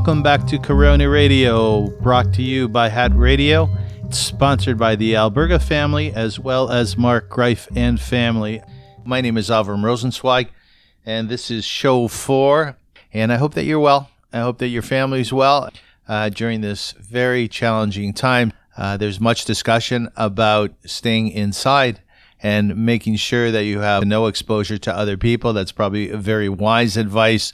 Welcome back to Corona Radio, brought to you by Hat Radio. It's sponsored by the Alberga family as well as Mark Gryfe and family. My name is Avram Rosenzweig, and this is show four. And I hope that you're well. I hope that your family's well uh, during this very challenging time. Uh, there's much discussion about staying inside and making sure that you have no exposure to other people. That's probably very wise advice.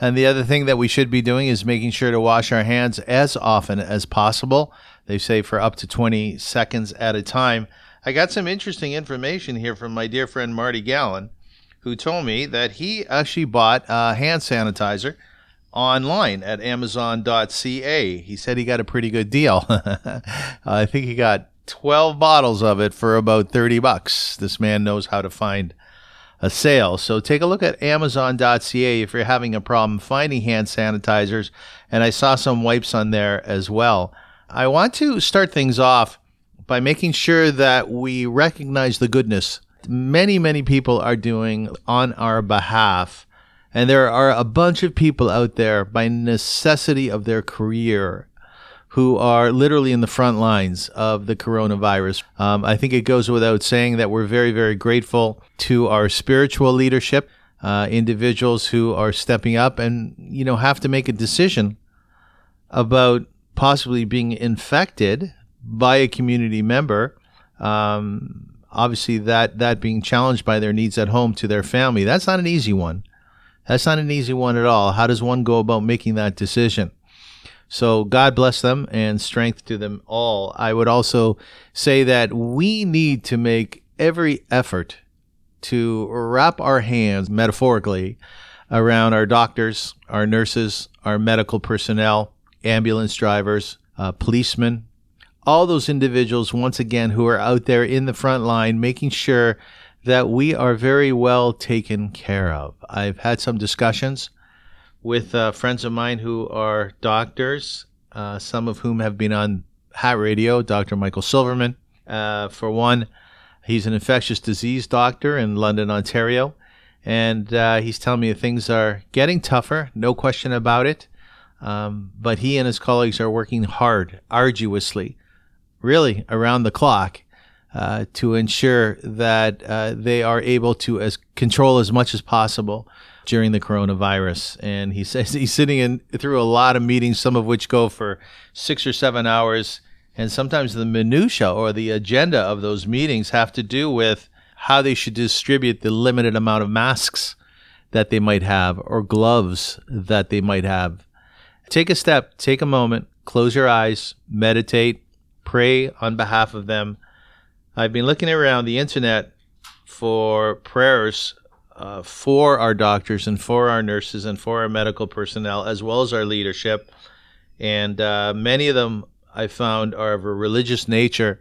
And the other thing that we should be doing is making sure to wash our hands as often as possible. They say for up to 20 seconds at a time. I got some interesting information here from my dear friend Marty Gallen, who told me that he actually bought a hand sanitizer online at amazon.ca. He said he got a pretty good deal. I think he got 12 bottles of it for about 30 bucks. This man knows how to find a sale. So take a look at amazon.ca if you're having a problem finding hand sanitizers. And I saw some wipes on there as well. I want to start things off by making sure that we recognize the goodness many, many people are doing on our behalf. And there are a bunch of people out there by necessity of their career who are literally in the front lines of the coronavirus. Um, I think it goes without saying that we're very, very grateful to our spiritual leadership, uh, individuals who are stepping up and, you know, have to make a decision about possibly being infected by a community member. Um, obviously, that, that being challenged by their needs at home to their family. That's not an easy one. That's not an easy one at all. How does one go about making that decision? So God bless them and strength to them all. I would also say that we need to make every effort to wrap our hands metaphorically around our doctors, our nurses, our medical personnel, ambulance drivers, uh, policemen, all those individuals, once again, who are out there in the front line making sure that we are very well taken care of. I've had some discussions with uh, friends of mine who are doctors, uh, some of whom have been on Hat Radio, Dr. Michael Silverman. Uh, for one, he's an infectious disease doctor in London, Ontario. And uh, he's telling me things are getting tougher, no question about it. Um, but he and his colleagues are working hard, arduously, really around the clock, uh, to ensure that uh, they are able to as control as much as possible during the coronavirus. And he says he's sitting in through a lot of meetings, some of which go for six or seven hours. And sometimes the minutia or the agenda of those meetings have to do with how they should distribute the limited amount of masks that they might have or gloves that they might have. Take a step, take a moment, close your eyes, meditate, pray on behalf of them. I've been looking around the internet for prayers uh, for our doctors and for our nurses and for our medical personnel, as well as our leadership. And uh, many of them I found are of a religious nature.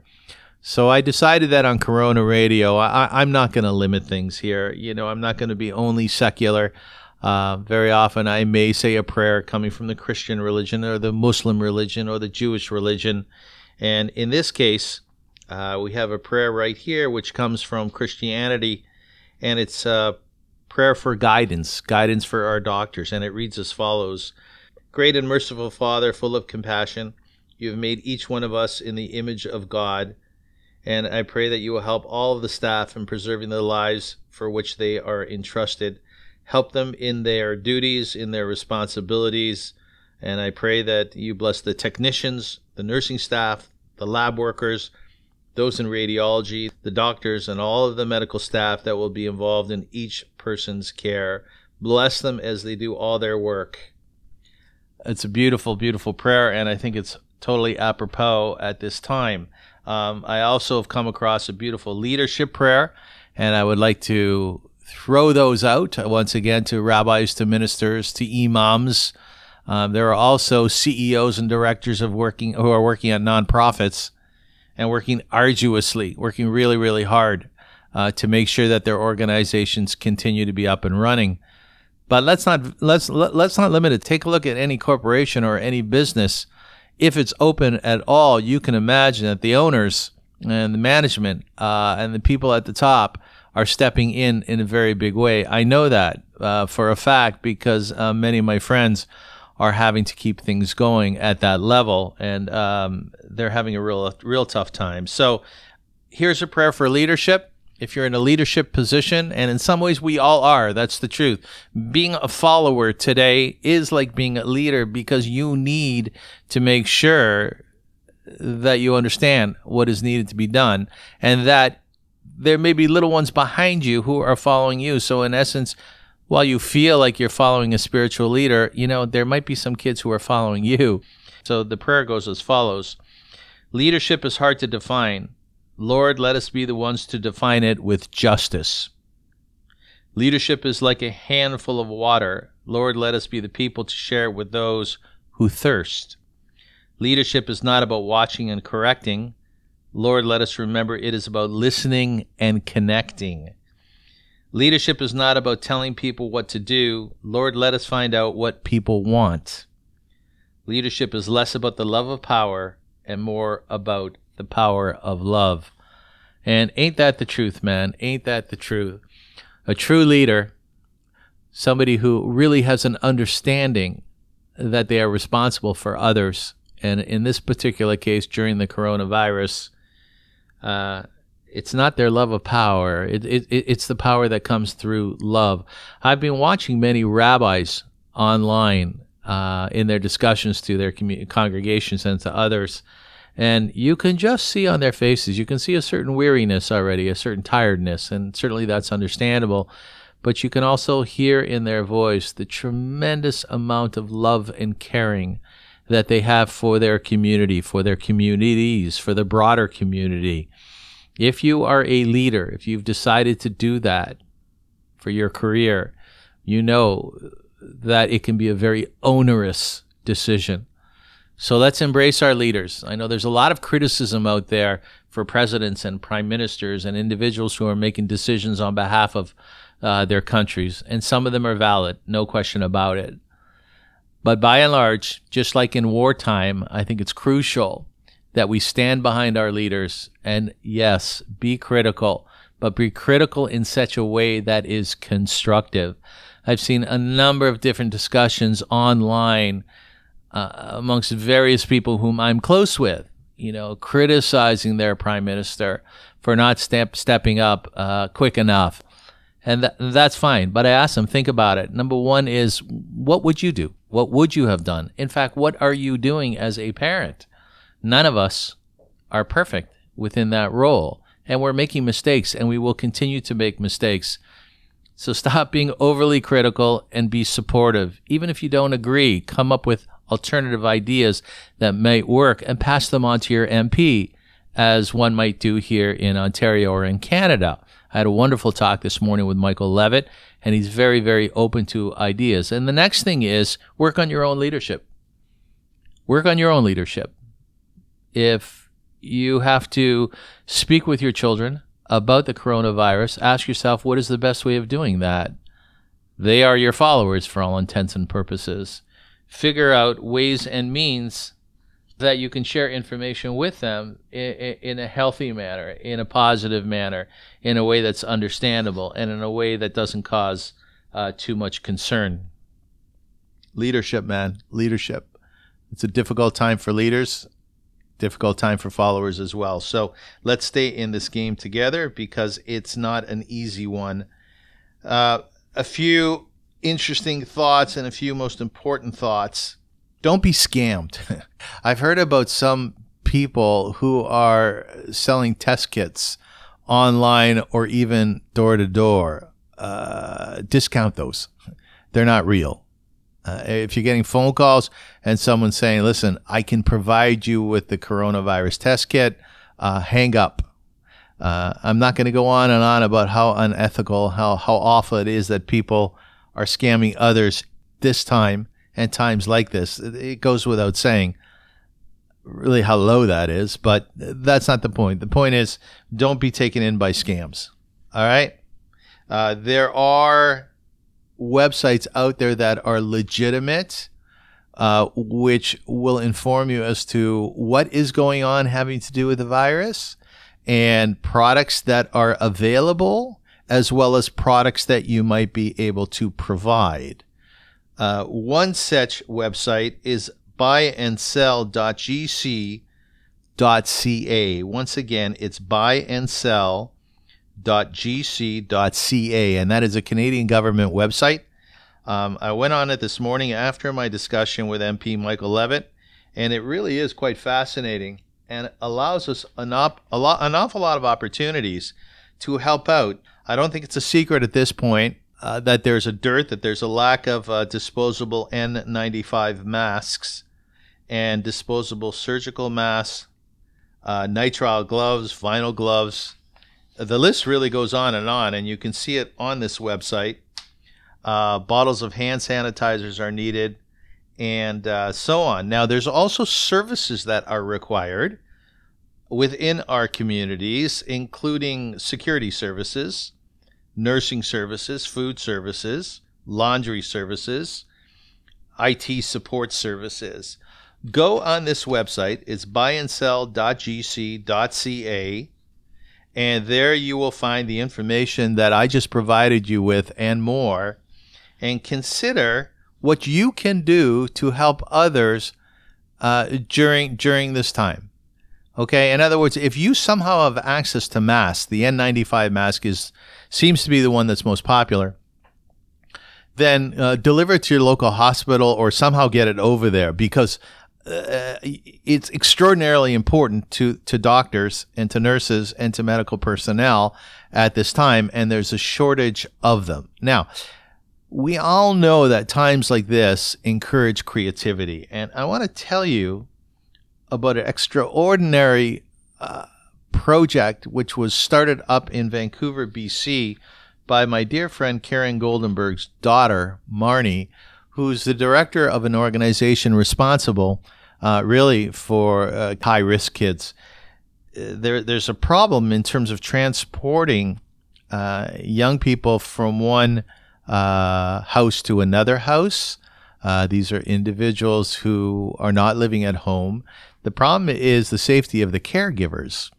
So I decided that on Corona Radio, I, am not going to limit things here. You know, I'm not going to be only secular. Uh, very often I may say a prayer coming from the Christian religion or the Muslim religion or the Jewish religion. And in this case, uh, we have a prayer right here which comes from Christianity and it's a prayer for guidance, guidance for our doctors. And it reads as follows Great and merciful Father, full of compassion, you have made each one of us in the image of God. And I pray that you will help all of the staff in preserving the lives for which they are entrusted. Help them in their duties, in their responsibilities. And I pray that you bless the technicians, the nursing staff, the lab workers, those in radiology, the doctors, and all of the medical staff that will be involved in each person's care. Bless them as they do all their work. It's a beautiful, beautiful prayer, and I think it's totally apropos at this time. Um, I also have come across a beautiful leadership prayer, and I would like to throw those out once again to rabbis, to ministers, to imams. Um, there are also CEOs and directors of working who are working at nonprofits and working arduously, working really, really hard uh, to make sure that their organizations continue to be up and running. But let's not let's let's not limit it. Take a look at any corporation or any business. If it's open at all, you can imagine that the owners and the management uh, and the people at the top are stepping in in a very big way. I know that uh, for a fact because uh, many of my friends are having to keep things going at that level, and um, they're having a real, real tough time. So, here's a prayer for leadership. If you're in a leadership position, and in some ways we all are, that's the truth. Being a follower today is like being a leader because you need to make sure that you understand what is needed to be done and that there may be little ones behind you who are following you. So, in essence, while you feel like you're following a spiritual leader, you know, there might be some kids who are following you. So, the prayer goes as follows Leadership is hard to define. Lord, let us be the ones to define it with justice. Leadership is like a handful of water. Lord, let us be the people to share it with those who thirst. Leadership is not about watching and correcting. Lord, let us remember it is about listening and connecting. Leadership is not about telling people what to do. Lord, let us find out what people want. Leadership is less about the love of power and more about the power of love. And ain't that the truth, man? Ain't that the truth? A true leader, somebody who really has an understanding that they are responsible for others and in this particular case, during the coronavirus, uh, it's not their love of power. It, it, it's the power that comes through love. I've been watching many rabbis online uh, in their discussions to their congregations and to others. And you can just see on their faces, you can see a certain weariness already, a certain tiredness, and certainly that's understandable. But you can also hear in their voice the tremendous amount of love and caring that they have for their community, for their communities, for the broader community. If you are a leader, if you've decided to do that for your career, you know that it can be a very onerous decision. So let's embrace our leaders. I know there's a lot of criticism out there for presidents and prime ministers and individuals who are making decisions on behalf of uh, their countries, and some of them are valid, no question about it. But by and large, just like in wartime, I think it's crucial that we stand behind our leaders and, yes, be critical, but be critical in such a way that is constructive. I've seen a number of different discussions online uh, amongst various people whom I'm close with, you know, criticizing their prime minister for not step, stepping up uh, quick enough. And th- that's fine. But I asked them, think about it. Number one is, what would you do? What would you have done? In fact, what are you doing as a parent? None of us are perfect within that role. And we're making mistakes and we will continue to make mistakes. So stop being overly critical and be supportive. Even if you don't agree, come up with alternative ideas that might work and pass them on to your MP, as one might do here in Ontario or in Canada. I had a wonderful talk this morning with Michael Levitt, and he's very, very open to ideas. And the next thing is work on your own leadership. Work on your own leadership. If you have to speak with your children about the coronavirus, ask yourself what is the best way of doing that? They are your followers for all intents and purposes. Figure out ways and means that you can share information with them in, in, a healthy manner, in a positive manner, in a way that's understandable, and in a way that doesn't cause uh, too much concern. Leadership, man, leadership. It's a difficult time for leaders, difficult time for followers as well. So let's stay in this game together because it's not an easy one. Uh, a few interesting thoughts and a few most important thoughts don't be scammed. I've heard about some people who are selling test kits online or even door to door. Discount those. They're not real. Uh, if you're getting phone calls and someone saying, listen, I can provide you with the coronavirus test kit, uh, hang up. Uh, I'm not going to go on and on about how unethical, how, how awful it is that people are scamming others this time and times like this. It goes without saying really how low that is, but that's not the point. The point is don't be taken in by scams. All right? Uh, there are websites out there that are legitimate, uh, which will inform you as to what is going on having to do with the virus and products that are available as well as products that you might be able to provide. Uh, one such website is buyandsell.gc.ca. Once again, it's buyandsell.gc.ca, and that is a Canadian government website. Um, I went on it this morning after my discussion with MP Michael Levitt, and it really is quite fascinating and allows us an, op- an awful lot of opportunities to help out. I don't think it's a secret at this point uh, that there's a dearth, that there's a lack of uh, disposable N95 masks and disposable surgical masks, uh, nitrile gloves, vinyl gloves. The list really goes on and on, and you can see it on this website. Uh, bottles of hand sanitizers are needed, and uh, so on. Now, there's also services that are required within our communities, including security services, nursing services, food services, laundry services, IT support services. Go on this website, it's buyandsell.gc.ca, and there you will find the information that I just provided you with and more. And consider what you can do to help others uh, during during this time. Okay, in other words, if you somehow have access to masks, the N95 mask is seems to be the one that's most popular. Then uh, deliver it to your local hospital or somehow get it over there because uh, it's extraordinarily important to to doctors and to nurses and to medical personnel at this time, and there's a shortage of them now we all know that times like this encourage creativity. And I want to tell you about an extraordinary uh, project which was started up in Vancouver, BC by my dear friend Karen Goldenberg's daughter, Marnie, who's the director of an organization responsible uh, really for uh, high risk kids. There, there's a problem in terms of transporting uh, young people from one uh, house to another house. Uh, these are individuals who are not living at home. The problem is the safety of the caregivers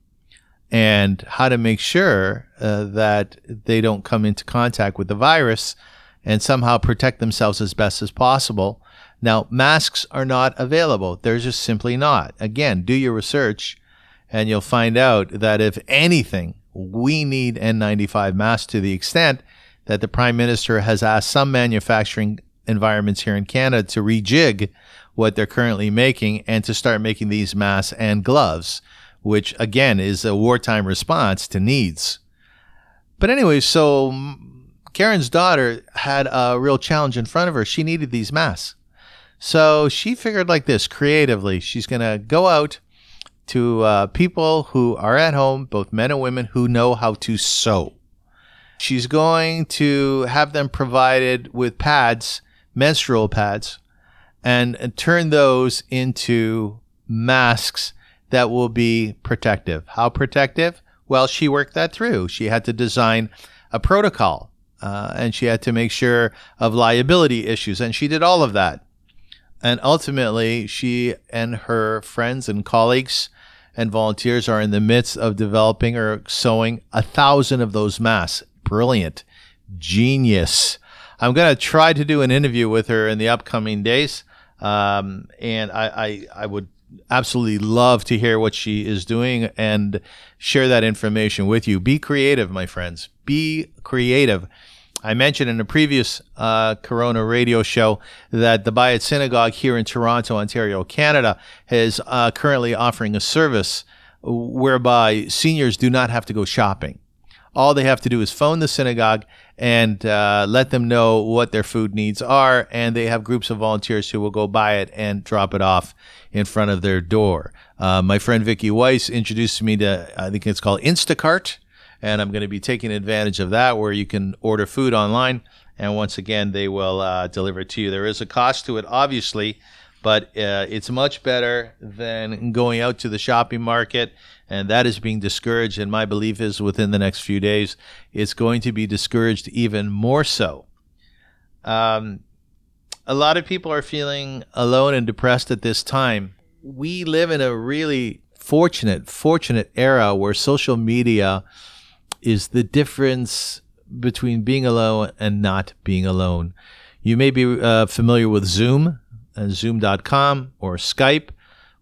and how to make sure uh, that they don't come into contact with the virus and somehow protect themselves as best as possible. Now, masks are not available. They're just simply not. Again, do your research and you'll find out that if anything, we need N95 masks to the extent that the prime minister has asked some manufacturing environments here in Canada to rejig what they're currently making and to start making these masks and gloves, which again is a wartime response to needs. But anyway, so Karen's daughter had a real challenge in front of her. She needed these masks. So she figured like this creatively. She's going to go out to uh, people who are at home, both men and women, who know how to sew. She's going to have them provided with pads, menstrual pads, and, and turn those into masks that will be protective. How protective? Well, she worked that through. She had to design a protocol uh, and she had to make sure of liability issues, and she did all of that. And ultimately, she and her friends and colleagues and volunteers are in the midst of developing or sewing a thousand of those masks brilliant, genius. I'm going to try to do an interview with her in the upcoming days. Um, and I, I, I would absolutely love to hear what she is doing and share that information with you. Be creative, my friends. Be creative. I mentioned in a previous uh, Corona radio show that the BAYT Synagogue here in Toronto, Ontario, Canada, is uh, currently offering a service whereby seniors do not have to go shopping. All they have to do is phone the synagogue and uh, let them know what their food needs are, and they have groups of volunteers who will go buy it and drop it off in front of their door. Uh, my friend Vicky Weiss introduced me to, I think it's called Instacart, and I'm going to be taking advantage of that where you can order food online, and once again, they will uh, deliver it to you. There is a cost to it, obviously, but uh, it's much better than going out to the shopping market and that is being discouraged. And my belief is within the next few days, it's going to be discouraged even more so. Um, a lot of people are feeling alone and depressed at this time. We live in a really fortunate, fortunate era where social media is the difference between being alone and not being alone. You may be uh, familiar with Zoom, uh, zoom.com, or Skype,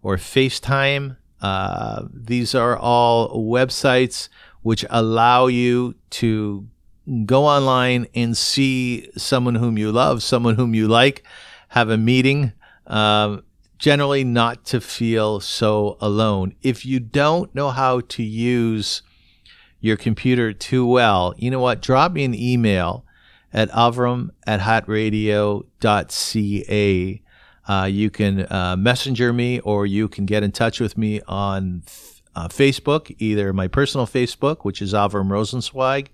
or FaceTime. Uh, these are all websites which allow you to go online and see someone whom you love, someone whom you like, have a meeting. Um, generally, not to feel so alone. If you don't know how to use your computer too well, you know what? Drop me an email at avram at hatradio.ca. Uh, you can uh, messenger me or you can get in touch with me on uh, Facebook, either my personal Facebook, which is Avram Rosenzweig,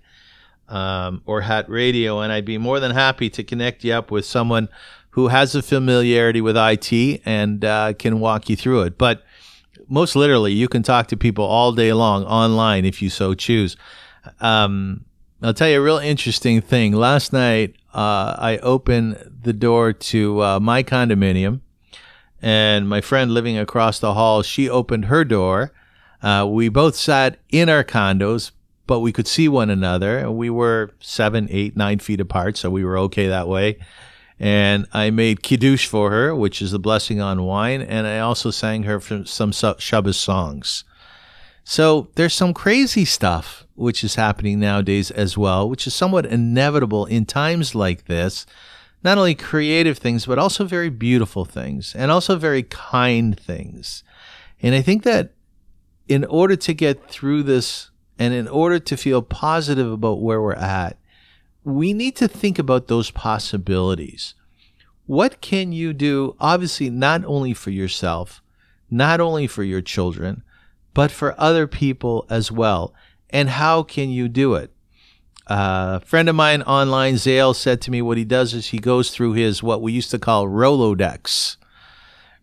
um, or Hat Radio, and I'd be more than happy to connect you up with someone who has a familiarity with IT and uh, can walk you through it. But most literally, you can talk to people all day long online if you so choose. Um, I'll tell you a real interesting thing. Last night, uh, I opened the door to uh, my condominium, and my friend living across the hall, she opened her door. Uh, we both sat in our condos, but we could see one another. We were seven, eight, nine feet apart, so we were okay that way. And I made kiddush for her, which is the blessing on wine, and I also sang her some Shabbos songs. So there's some crazy stuff which is happening nowadays as well, which is somewhat inevitable in times like this. Not only creative things, but also very beautiful things, and also very kind things. And I think that in order to get through this and in order to feel positive about where we're at, we need to think about those possibilities. What can you do, obviously, not only for yourself, not only for your children, but for other people as well? And how can you do it? Uh, a friend of mine online, Zale, said to me what he does is he goes through his what we used to call Rolodex,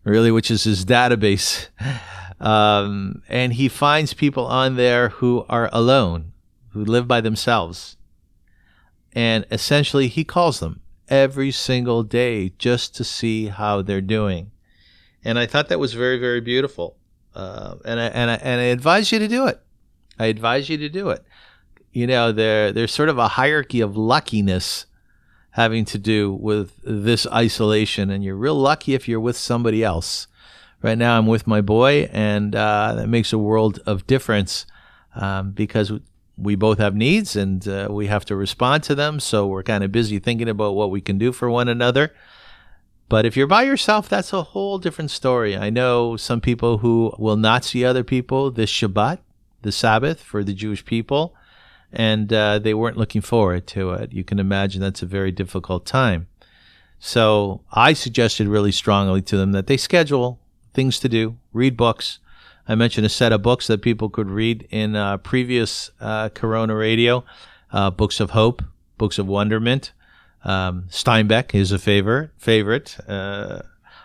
really, which is his database. Um, and he finds people on there who are alone, who live by themselves. And essentially, he calls them every single day just to see how they're doing. And I thought that was very, very beautiful. Uh, and, I, and, I, and I advise you to do it. I advise you to do it. You know, there, there's sort of a hierarchy of luckiness having to do with this isolation. And you're real lucky if you're with somebody else right now I'm with my boy, and uh, that makes a world of difference um, because we both have needs and uh, we have to respond to them. So we're kind of busy thinking about what we can do for one another. But if you're by yourself, that's a whole different story. I know some people who will not see other people this Shabbat, the Sabbath for the Jewish people, and uh, they weren't looking forward to it. You can imagine that's a very difficult time. So I suggested really strongly to them that they schedule things to do, read books. I mentioned a set of books that people could read in uh, previous uh, Corona Radio uh, books of hope, books of wonderment. Um, Steinbeck is a favorite. Favorite. Uh,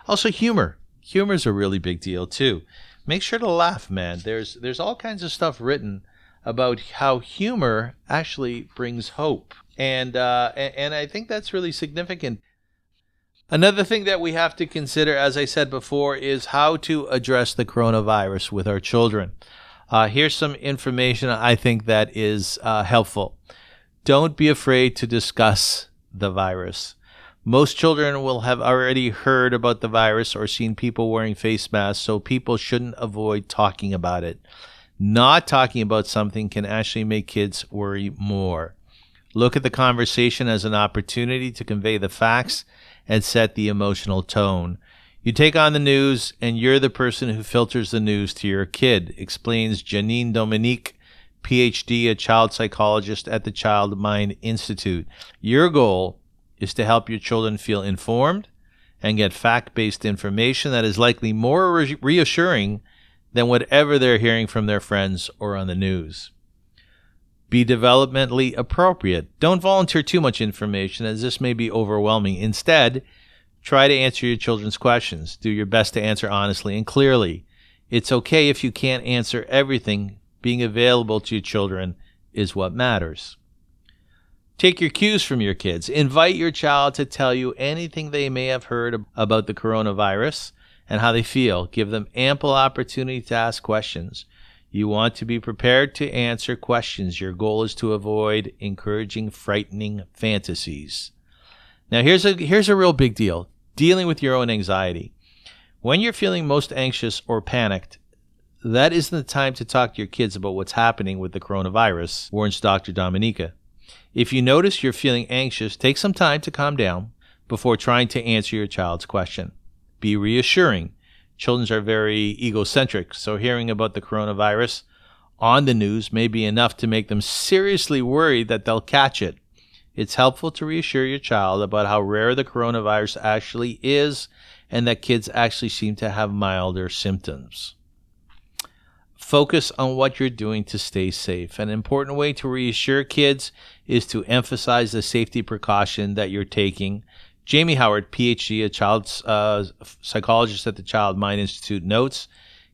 also, humor. Humor is a really big deal too. Make sure to laugh, man. There's there's all kinds of stuff written about how humor actually brings hope, and uh, and, and I think that's really significant. Another thing that we have to consider, as I said before, is how to address the coronavirus with our children. Uh, here's some information I think that is uh, helpful. Don't be afraid to discuss the virus. Most children will have already heard about the virus or seen people wearing face masks, so people shouldn't avoid talking about it. Not talking about something can actually make kids worry more. Look at the conversation as an opportunity to convey the facts and set the emotional tone. You take on the news, and you're the person who filters the news to your kid, explains Janine Domingues, PhD, a child psychologist at the Child Mind Institute. Your goal is to help your children feel informed and get fact based information that is likely more reassuring than whatever they're hearing from their friends or on the news. Be developmentally appropriate. Don't volunteer too much information, as this may be overwhelming. Instead, try to answer your children's questions. Do your best to answer honestly and clearly. It's okay if you can't answer everything. Being available to your children is what matters. Take your cues from your kids. Invite your child to tell you anything they may have heard about the coronavirus and how they feel. Give them ample opportunity to ask questions. You want to be prepared to answer questions. Your goal is to avoid encouraging frightening fantasies. Now here's a here's a real big deal. Dealing with your own anxiety. When you're feeling most anxious or panicked, that isn't the time to talk to your kids about what's happening with the coronavirus, warns Dr. Domingues. If you notice you're feeling anxious, take some time to calm down before trying to answer your child's question. Be reassuring. Children are very egocentric, so hearing about the coronavirus on the news may be enough to make them seriously worried that they'll catch it. It's helpful to reassure your child about how rare the coronavirus actually is and that kids actually seem to have milder symptoms. Focus on what you're doing to stay safe. An important way to reassure kids is to emphasize the safety precaution that you're taking. Jamie Howard, PhD, a child uh, psychologist at the Child Mind Institute, notes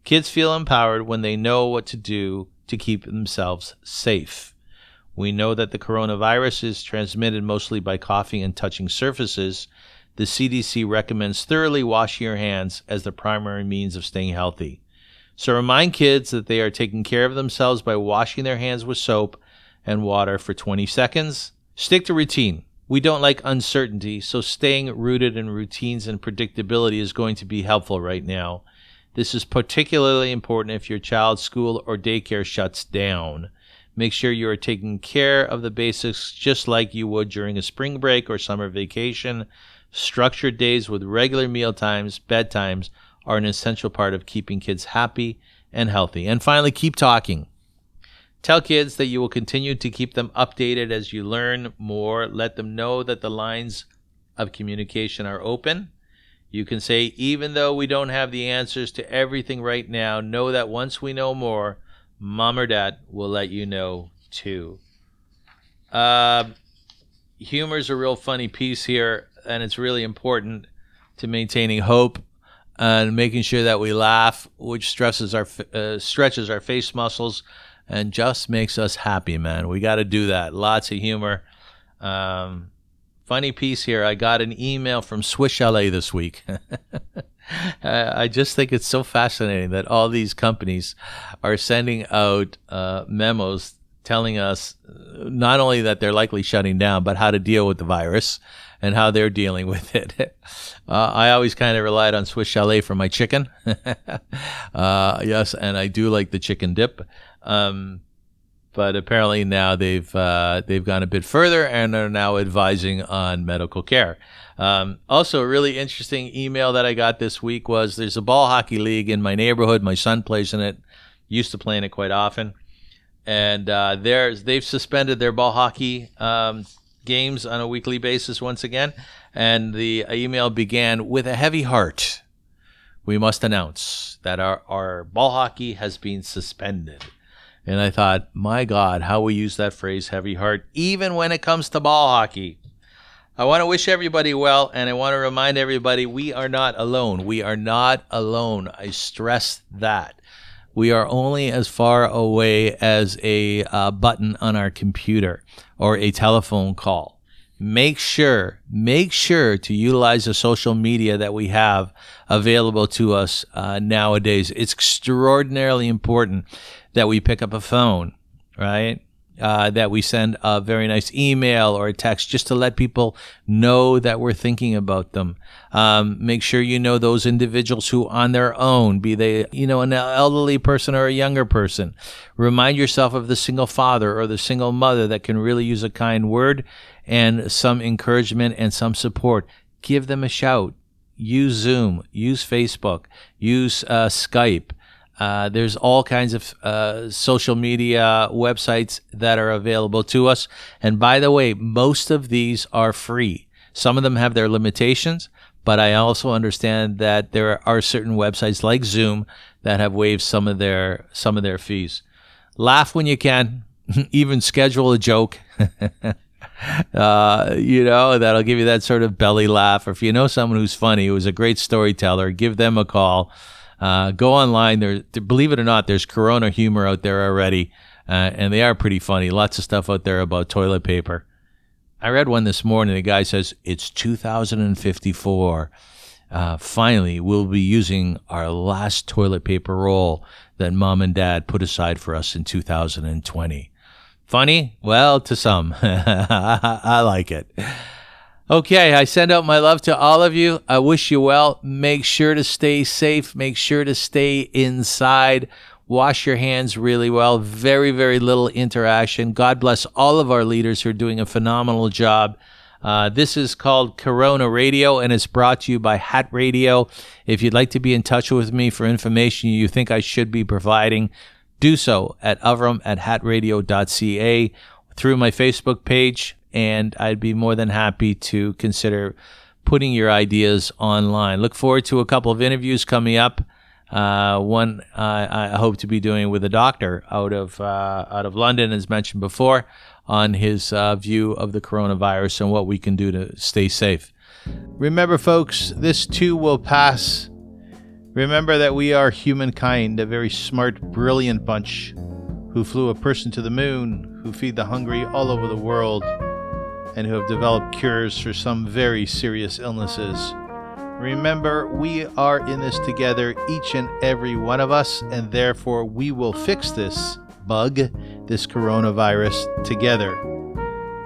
kids feel empowered when they know what to do to keep themselves safe. We know that the coronavirus is transmitted mostly by coughing and touching surfaces. The CDC recommends thoroughly washing your hands as the primary means of staying healthy. So remind kids that they are taking care of themselves by washing their hands with soap and water for 20 seconds. Stick to routine. We don't like uncertainty, so staying rooted in routines and predictability is going to be helpful right now. This is particularly important if your child's school or daycare shuts down. Make sure you are taking care of the basics just like you would during a spring break or summer vacation. Structured days with regular meal times, bedtimes, are an essential part of keeping kids happy and healthy. And finally, keep talking. Tell kids that you will continue to keep them updated as you learn more. Let them know that the lines of communication are open. You can say, even though we don't have the answers to everything right now, know that once we know more, mom or dad will let you know too. Uh, humor is a real funny piece here, and it's really important to maintaining hope and making sure that we laugh, which stresses our uh, stretches our face muscles and just makes us happy, man. We got to do that. Lots of humor. Um, funny piece here. I got an email from Swiss Chalet this week. I just think it's so fascinating that all these companies are sending out uh, memos telling us uh, not only that they're likely shutting down, but how to deal with the virus and how they're dealing with it. Uh, I always kind of relied on Swiss Chalet for my chicken. uh, yes, and I do like the chicken dip. Um, but apparently now they've uh, they've gone a bit further and are now advising on medical care. Um, also, a really interesting email that I got this week was there's a ball hockey league in my neighborhood. My son plays in it. Used to play in it quite often, and uh, there's they've suspended their ball hockey um, games on a weekly basis once again. And the email began with a heavy heart. We must announce that our, our ball hockey has been suspended. And I thought, my God, how we use that phrase, heavy heart, even when it comes to ball hockey. I want to wish everybody well, and I want to remind everybody we are not alone. We are not alone. I stress that. We are only as far away as a uh, button on our computer or a telephone call. Make sure, make sure to utilize the social media that we have available to us uh, nowadays. It's extraordinarily important that we pick up a phone, right? Uh, that we send a very nice email or a text just to let people know that we're thinking about them. Um, make sure you know those individuals who, on their own, be they you know an elderly person or a younger person, remind yourself of the single father or the single mother that can really use a kind word and some encouragement and some support. Give them a shout. Use Zoom. Use Facebook. Use uh, Skype. Uh, there's all kinds of uh, social media websites that are available to us. And by the way, most of these are free. Some of them have their limitations, but I also understand that there are certain websites like Zoom that have waived some of their some of their fees. Laugh when you can, even schedule a joke. uh, you know, that'll give you that sort of belly laugh. Or if you know someone who's funny, who's a great storyteller, give them a call. Uh, go online. There, believe it or not, there's Corona humor out there already, uh, and they are pretty funny. Lots of stuff out there about toilet paper. I read one this morning. The guy says it's 2054. uh, finally we'll be using our last toilet paper roll that mom and dad put aside for us in 2020. Funny? Well, to some. I like it. Okay, I send out my love to all of you. I wish you well. Make sure to stay safe. Make sure to stay inside. Wash your hands really well. Very, very little interaction. God bless all of our leaders who are doing a phenomenal job. Uh, this is called Corona Radio and it's brought to you by Hat Radio. If you'd like to be in touch with me for information you think I should be providing, do so at avram at hatradio.ca through my Facebook page, and I'd be more than happy to consider putting your ideas online. Look forward to a couple of interviews coming up. Uh, one uh, I hope to be doing with a doctor out of uh, out of London, as mentioned before, on his uh, view of the coronavirus and what we can do to stay safe. Remember, folks, this too will pass. Remember that we are humankind, a very smart, brilliant bunch who flew a person to the moon, who feed the hungry all over the world and who have developed cures for some very serious illnesses. Remember, we are in this together, each and every one of us, and therefore we will fix this bug, this coronavirus, together.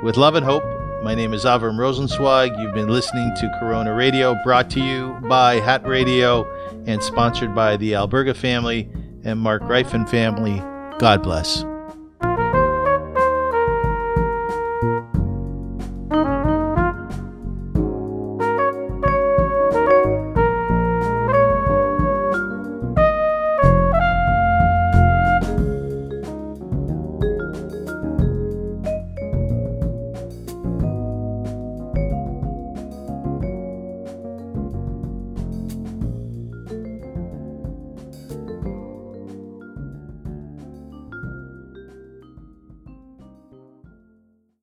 With love and hope, my name is Avram Rosenzweig. You've been listening to Corona Radio, brought to you by Hat Radio and sponsored by the Alberga family and Mark Greifin family. God bless.